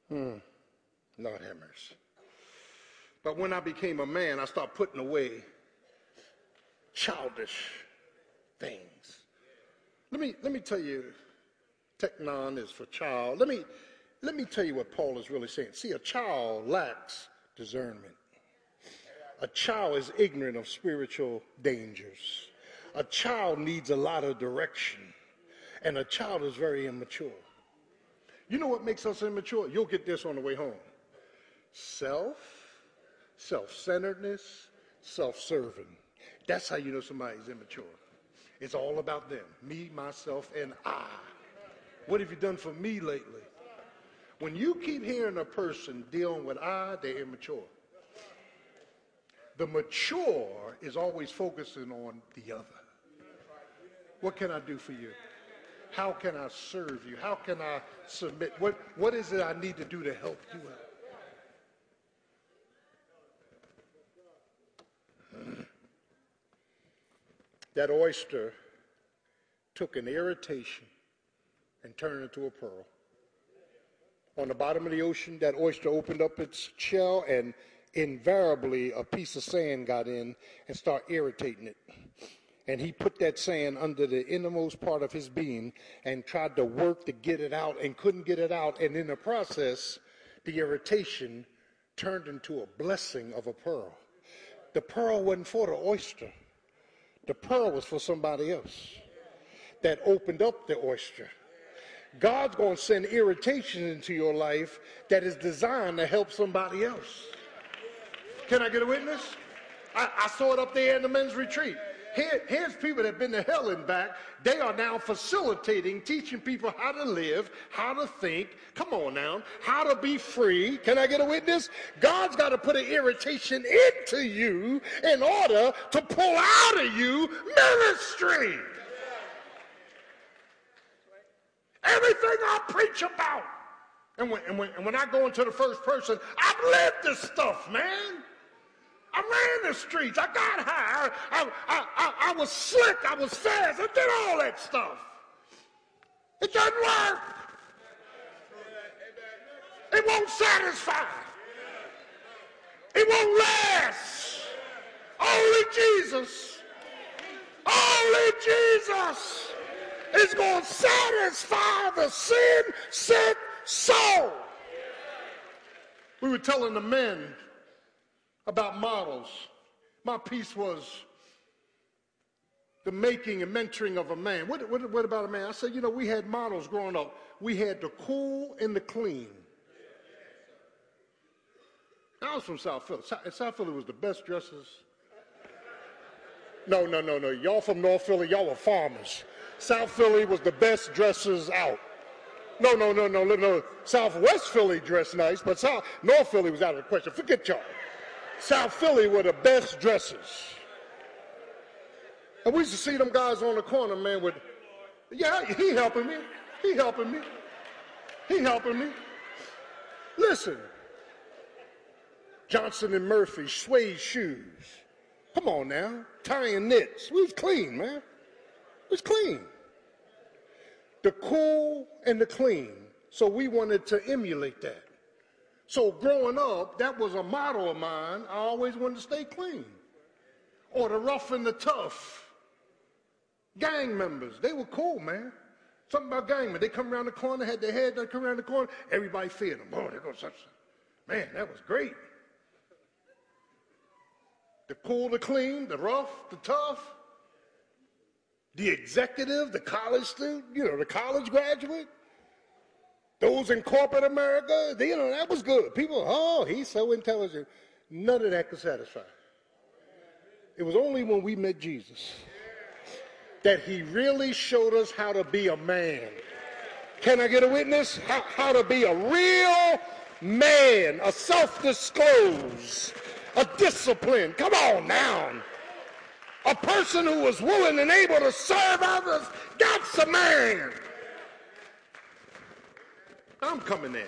Hmm. Have mercy. But when I became a man, I started putting away childish things. Let me, let me tell you, teknon is for child. Let me, let me tell you what Paul is really saying. See, a child lacks discernment. A child is ignorant of spiritual dangers. A child needs a lot of direction. And a child is very immature. You know what makes us immature? You'll get this on the way home. Self, self-centeredness, self-serving. That's how you know somebody's immature. It's all about them, me, myself, and I. What have you done for me lately? When you keep hearing a person dealing with I, they're immature. The mature is always focusing on the other. What can I do for you? How can I serve you? How can I submit? What, what is it I need to do to help you out? That oyster took an irritation and turned into a pearl. On the bottom of the ocean, that oyster opened up its shell and invariably a piece of sand got in and started irritating it. and he put that sand under the innermost part of his being and tried to work to get it out and couldn't get it out. And in the process, the irritation turned into a blessing of a pearl. The pearl wasn't for the oyster, the pearl was for somebody else that opened up the oyster. God's going to send irritation into your life that is designed to help somebody else. Can I get a witness? I, I saw it up there in the men's retreat. Here, here's people that have been to hell and back. They are now facilitating, teaching people how to live, how to think. Come on now. How to be free. Can I get a witness? God's got to put an irritation into you in order to pull out of you ministry. Everything I preach about. And when, and, when, and when I go into the first person, I've lived this stuff, man. I ran the streets. I got high. I, I, I, I, was slick. I was fast. I did all that stuff. It doesn't work. It won't satisfy. It won't last. Only Jesus. Only Jesus is going to satisfy the sin sick soul. We were telling the men about models. My piece was the making and mentoring of a man. What, what, what, about a man? I said, you know, we had models growing up. We had the cool and the clean. I was from South Philly. South Philly was the best dressers. No, no, no, no. Y'all from North Philly, y'all were farmers. South Philly was the best dressers out. No, no, no, no, no, no. Southwest Philly dressed nice, but South North Philly was out of the question. Forget y'all. South Philly were the best dressers. And we used to see them guys on the corner, man, with, yeah, he helping me. He helping me. He helping me. Listen, Johnston and Murphy, suede shoes. Come on now, tying knits. We was clean, man. It was clean. The cool and the clean. So we wanted to emulate that. So growing up, that was a motto of mine. I always wanted to stay clean. Or the rough and the tough. Gang members, they were cool, man. Something about gang members. They come around the corner, had their head, they come around the corner, everybody feared them. Oh, there goes such Man, that was great. The cool, the clean, the rough, the tough, the executive, the college student, you know, the college graduate. Those in corporate America, they, you know, that was good. People, oh, he's so intelligent. None of that could satisfy. It was only when we met Jesus that he really showed us how to be a man. Can I get a witness? How, how to be a real man, a self-disclose, a discipline. Come on now. A person who was willing and able to serve others. That's a man. I'm coming in.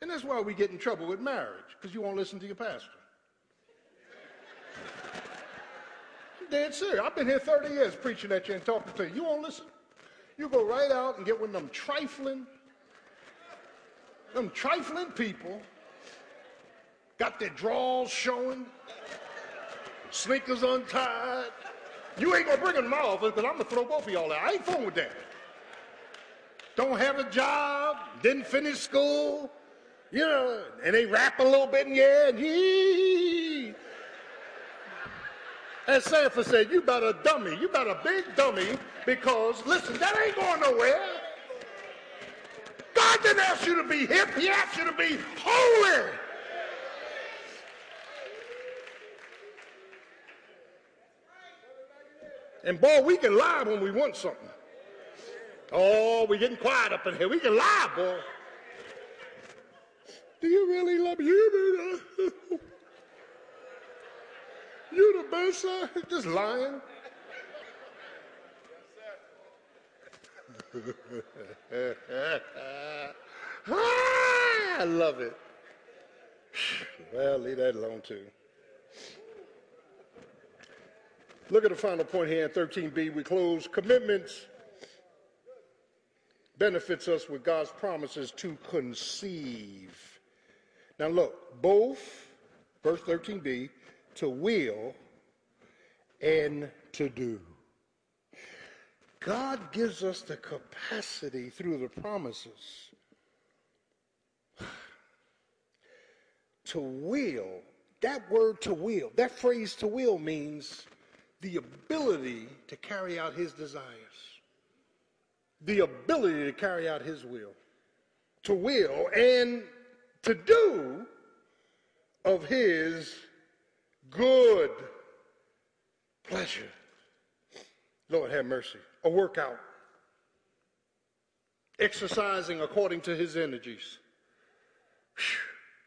And that's why we get in trouble with marriage, because you won't listen to your pastor. Dead serious. I've been here 30 years preaching at you and talking to you. You won't listen. You go right out and get one of them trifling, them trifling people, got their drawers showing, sneakers untied. You ain't gonna bring them in my office because I'm gonna throw both of y'all out. I ain't fooling with that don't have a job, didn't finish school, you know, and they rap a little bit in yeah, and yee. As Sanford said, you about a dummy. You about a big dummy because, listen, that ain't going nowhere. God didn't ask you to be hip. He asked you to be holy. And boy, we can lie when we want something. Oh, we're getting quiet up in here. We can lie, boy. Do you really love? You, you the best, sir? Just lying. Ah, I love it. Well, leave that alone too. Look at the final point here in 13b. We close commitments benefits us with God's promises to conceive. Now, look, both, verse 13b, to will and to do. God gives us the capacity through the promises to will. That word to will, that phrase to will means the ability to carry out his desires, the ability to carry out his will, to will and to do of his good pleasure. Lord have mercy. A workout. Exercising according to his energies.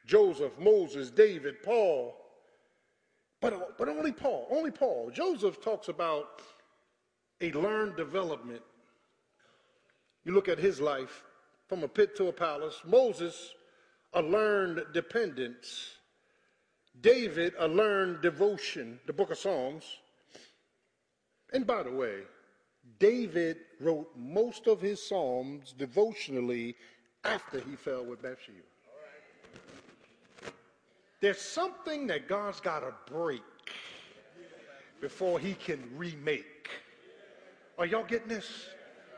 Joseph, Moses, David, Paul. But, but only Paul, only Paul. Joseph talks about a learned development. You look at his life from a pit to a palace. Moses, a learned dependence. David, a learned devotion, the book of Psalms. And by the way, David wrote most of his Psalms devotionally after he fell with Bathsheba. There's something that God's got to break before he can remake. Are y'all getting this?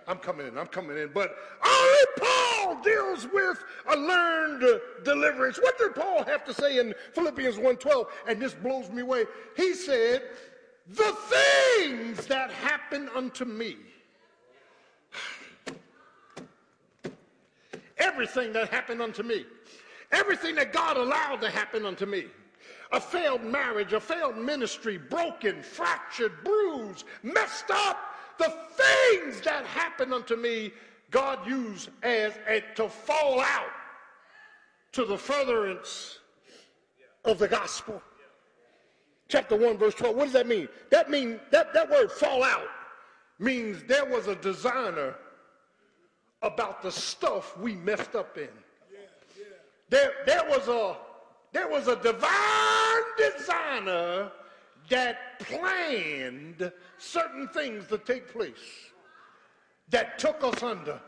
I'm coming in, I'm coming in. But only Paul deals with a learned deliverance. What did Paul have to say in Philippians 1.12? And this blows me away. He said, the things that happen unto me. Everything that happened unto me. Everything that God allowed to happen unto me. A failed marriage, a failed ministry, broken, fractured, bruised, messed up the things that happened unto me, God used as a, to fall out to the furtherance of the gospel. Chapter 1, verse 12. What does that mean? That mean that, that word fall out means there was a designer about the stuff we messed up in. There, there was a there was a divine designer that planned certain things to take place that took us under.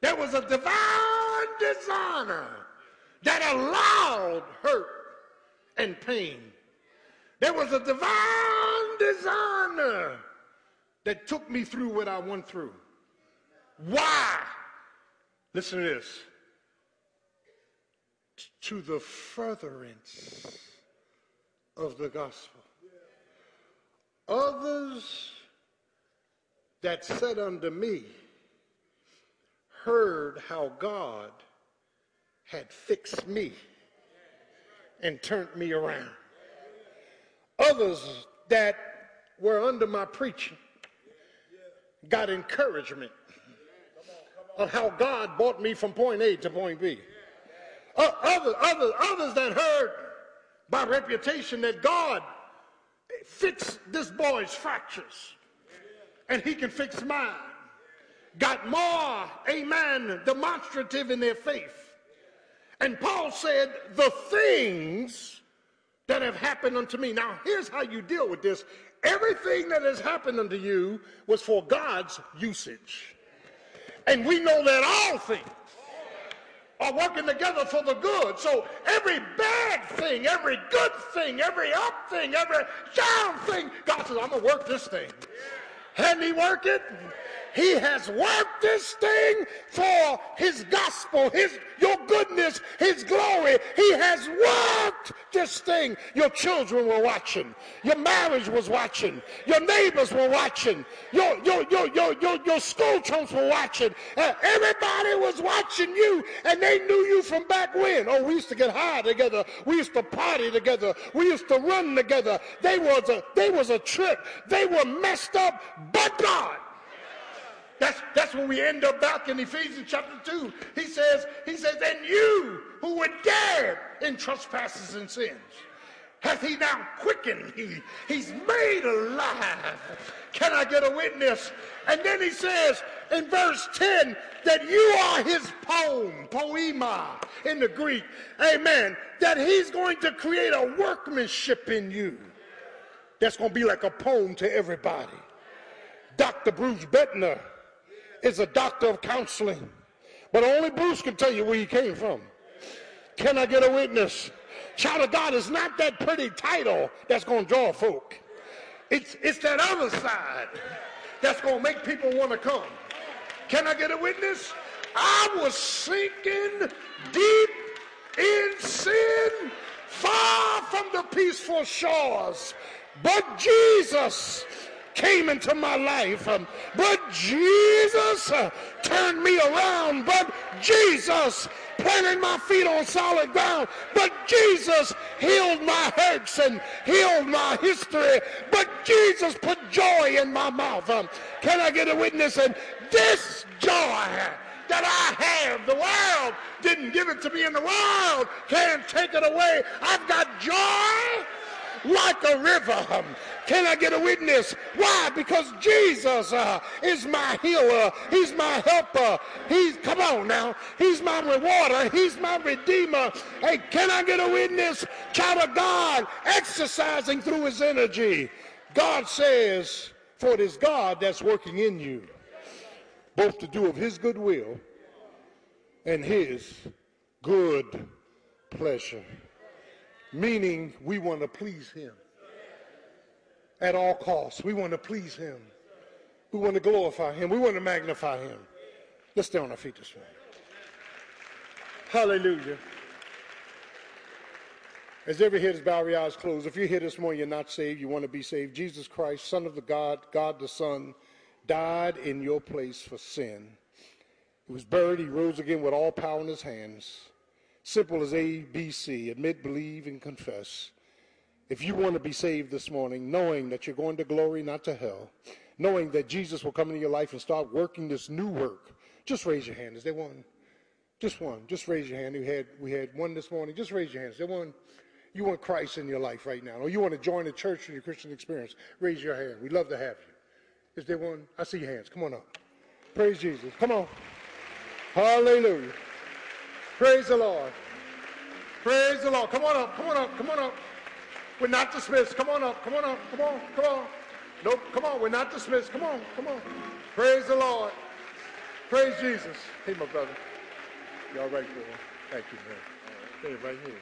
There was a divine designer that allowed hurt and pain. There was a divine designer that took me through what I went through. Why? Listen to this. To the furtherance of the gospel. Others that sat under me heard how God had fixed me and turned me around. Others that were under my preaching got encouragement of how God brought me from point A to point B. Others, others, others that heard by reputation that God fix this boy's fractures and he can fix mine. Got more, amen, demonstrative in their faith. And Paul said, the things that have happened unto me. Now, here's how you deal with this. Everything that has happened unto you was for God's usage. And we know that all things are working together for the good. So every bad thing, every good thing, every up thing, every down thing, God says, I'm going to work this thing. And he work it? He has worked this thing for his gospel, his your goodness, his glory. He has worked this thing. Your children were watching. Your marriage was watching. Your neighbors were watching. Your your your your your, your school chums were watching. Uh, everybody was watching you, and they knew you from back when. Oh, we used to get high together. We used to party together. We used to run together. They was a they was a trip. They were messed up, but God. That's, that's when we end up back in Ephesians chapter 2. He says, he says, and you who were dead in trespasses and sins, hath he now quickened. He, he's made alive. Can I get a witness? And then he says in verse 10 that you are his poem, poema in the Greek. Amen. That he's going to create a workmanship in you that's going to be like a poem to everybody. Dr. Bruce Bettner is a doctor of counseling. But only Bruce can tell you where he came from. Can I get a witness? Child of God is not that pretty title that's going to draw folk. It's, it's that other side that's going to make people want to come. Can I get a witness? I was sinking deep in sin, far from the peaceful shores. But Jesus came into my life. Um, but Jesus uh, turned me around. But Jesus planted my feet on solid ground. But Jesus healed my hurts and healed my history. But Jesus put joy in my mouth. Um, can I get a witness? And this joy that I have, the world didn't give it to me, and the world can't take it away. I've got joy like a river. Can I get a witness? Why? Because Jesus uh, is my healer. He's my helper. He's, come on now. He's my rewarder. He's my redeemer. Hey, can I get a witness? Child of God, exercising through his energy. God says, for it is God that's working in you, both to do of his good will and his good pleasure. Meaning we want to please him at all costs. We want to please him. We want to glorify him. We want to magnify him. Let's stay on our feet this morning. Hallelujah. As every head is bowed, your eyes closed. If you're here this morning, you're not saved, you want to be saved. Jesus Christ, Son of the God, God the Son, died in your place for sin. He was buried, he rose again with all power in his hands. Simple as A, B, C. Admit, believe, and confess. If you want to be saved this morning, knowing that you're going to glory, not to hell, knowing that Jesus will come into your life and start working this new work, just raise your hand. Is there one? Just one. Just raise your hand. We had we had one this morning. Just raise your hand. Is there one? You want Christ in your life right now, or you want to join the church in your Christian experience? Raise your hand. We'd love to have you. Is there one? I see your hands. Come on up. Praise Jesus. Come on. Hallelujah. Praise the Lord. Praise the Lord. Come on up. Come on up. Come on up. We're not dismissed. Come on up. Come on up. Come on. Come on. Nope. Come on. We're not dismissed. Come on. Come on. Praise the Lord. Praise Jesus. Hey, my brother. You all right, boy? Thank you, man. Hey, right here.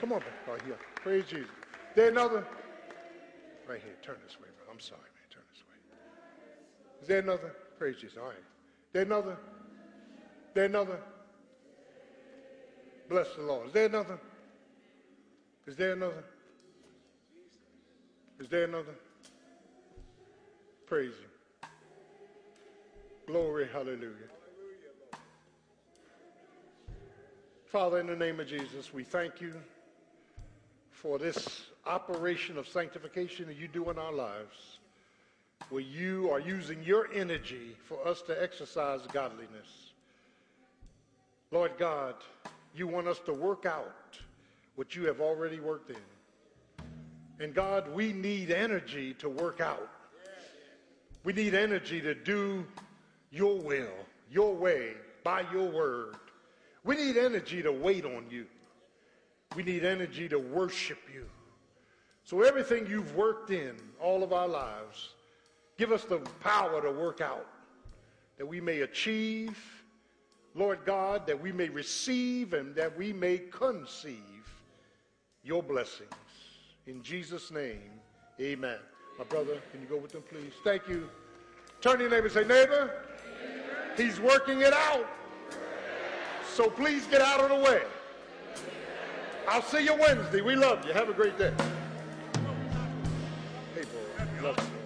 Come on, man. Right here. Praise Jesus. There another? Right here. Turn this way, man. I'm sorry, man. Turn this way. Is there another? Praise Jesus. All right. There another? There another? Bless the Lord. Is there another? Is there another? Is there another? Praise you. Glory, hallelujah. Father, in the name of Jesus, we thank you for this operation of sanctification that you do in our lives, where you are using your energy for us to exercise godliness. Lord God, you want us to work out what you have already worked in. And God, we need energy to work out. We need energy to do your will, your way, by your word. We need energy to wait on you. We need energy to worship you. So everything you've worked in all of our lives, give us the power to work out that we may achieve, Lord God, that we may receive and that we may conceive your blessings. In Jesus' name, amen. My brother, can you go with them, please? Thank you. Turn to your neighbor and say, neighbor, he's working it out. So please get out of the way. I'll see you Wednesday. We love you. Have a great day. Hey, boy. Love you.